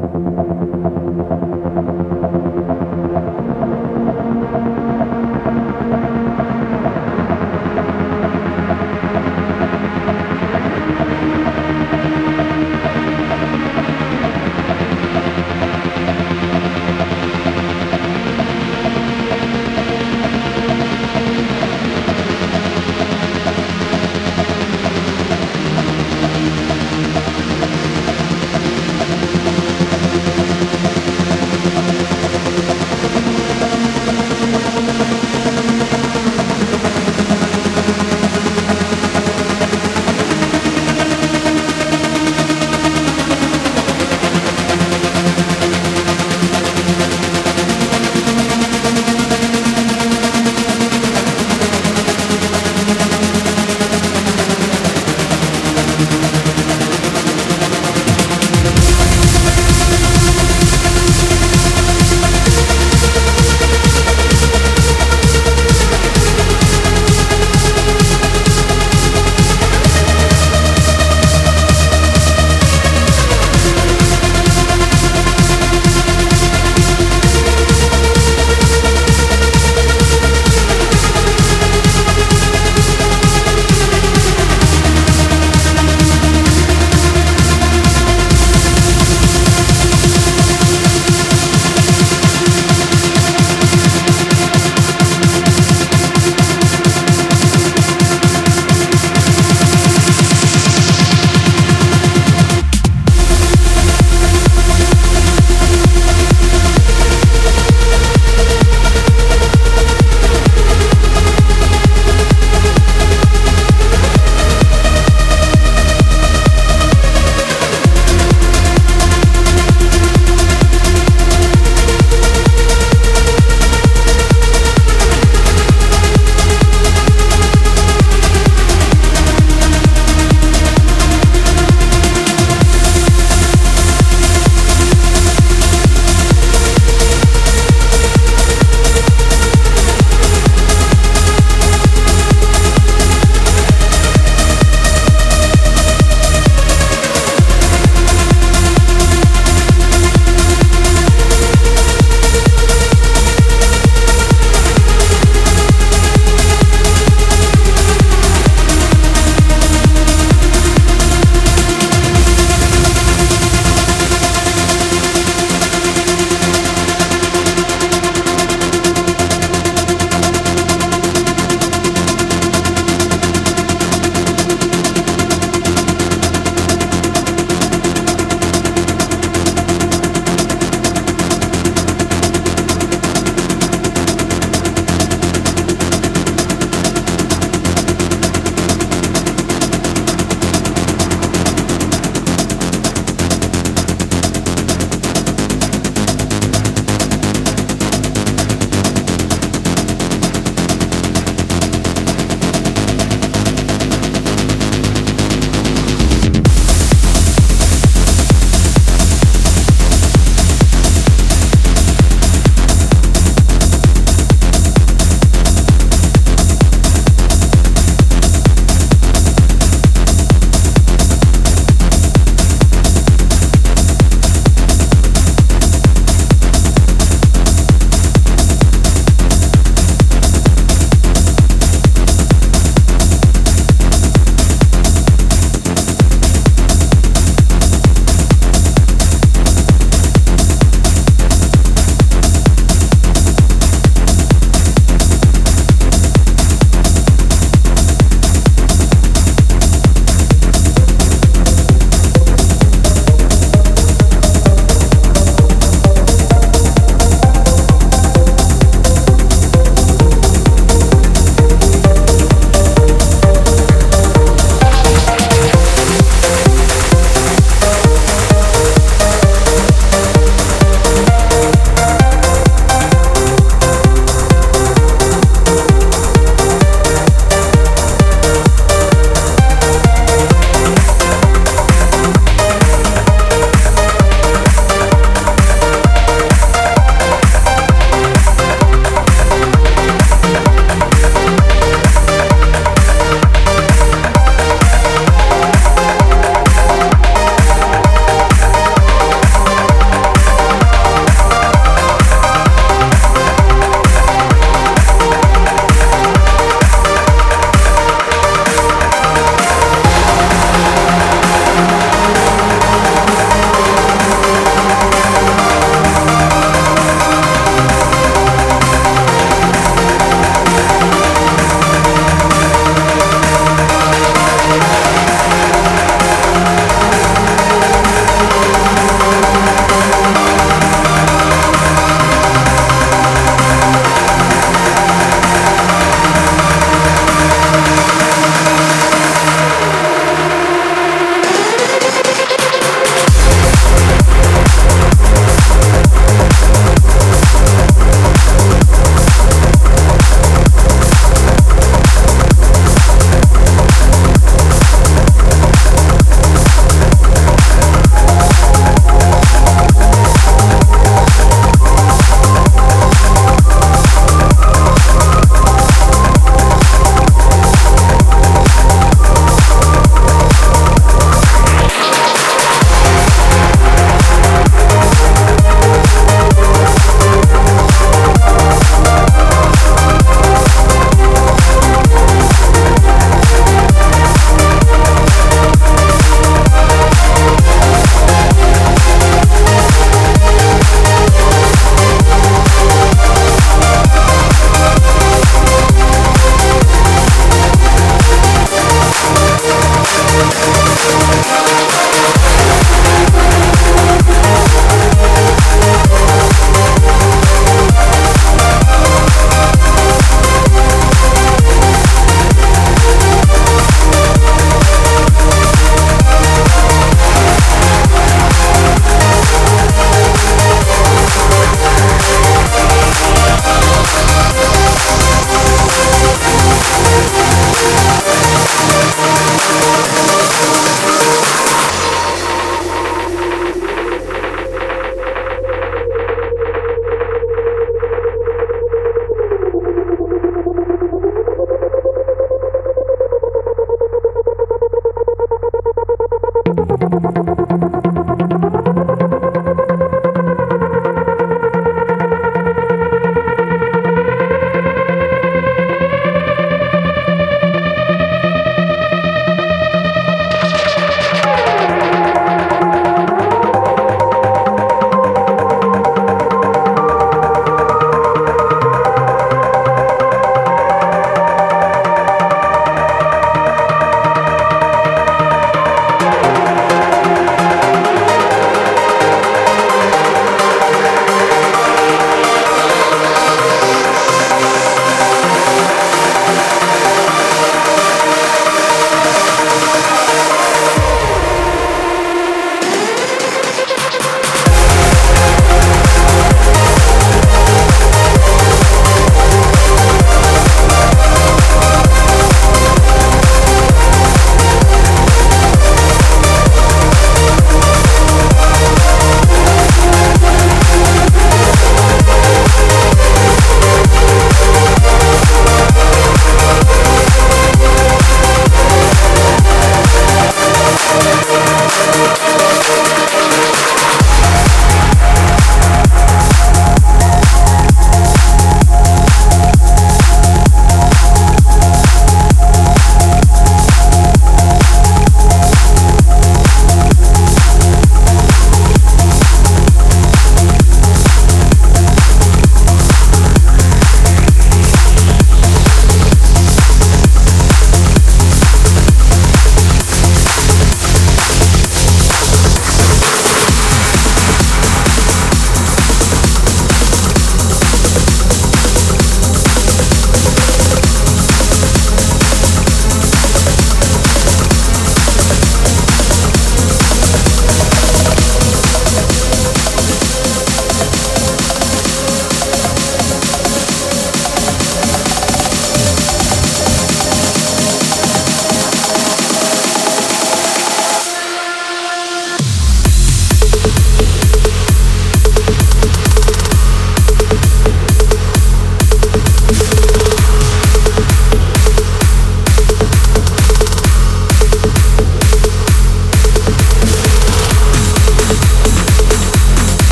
Gracias.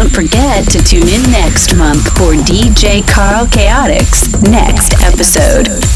Don't forget to tune in next month for DJ Carl Chaotix next episode.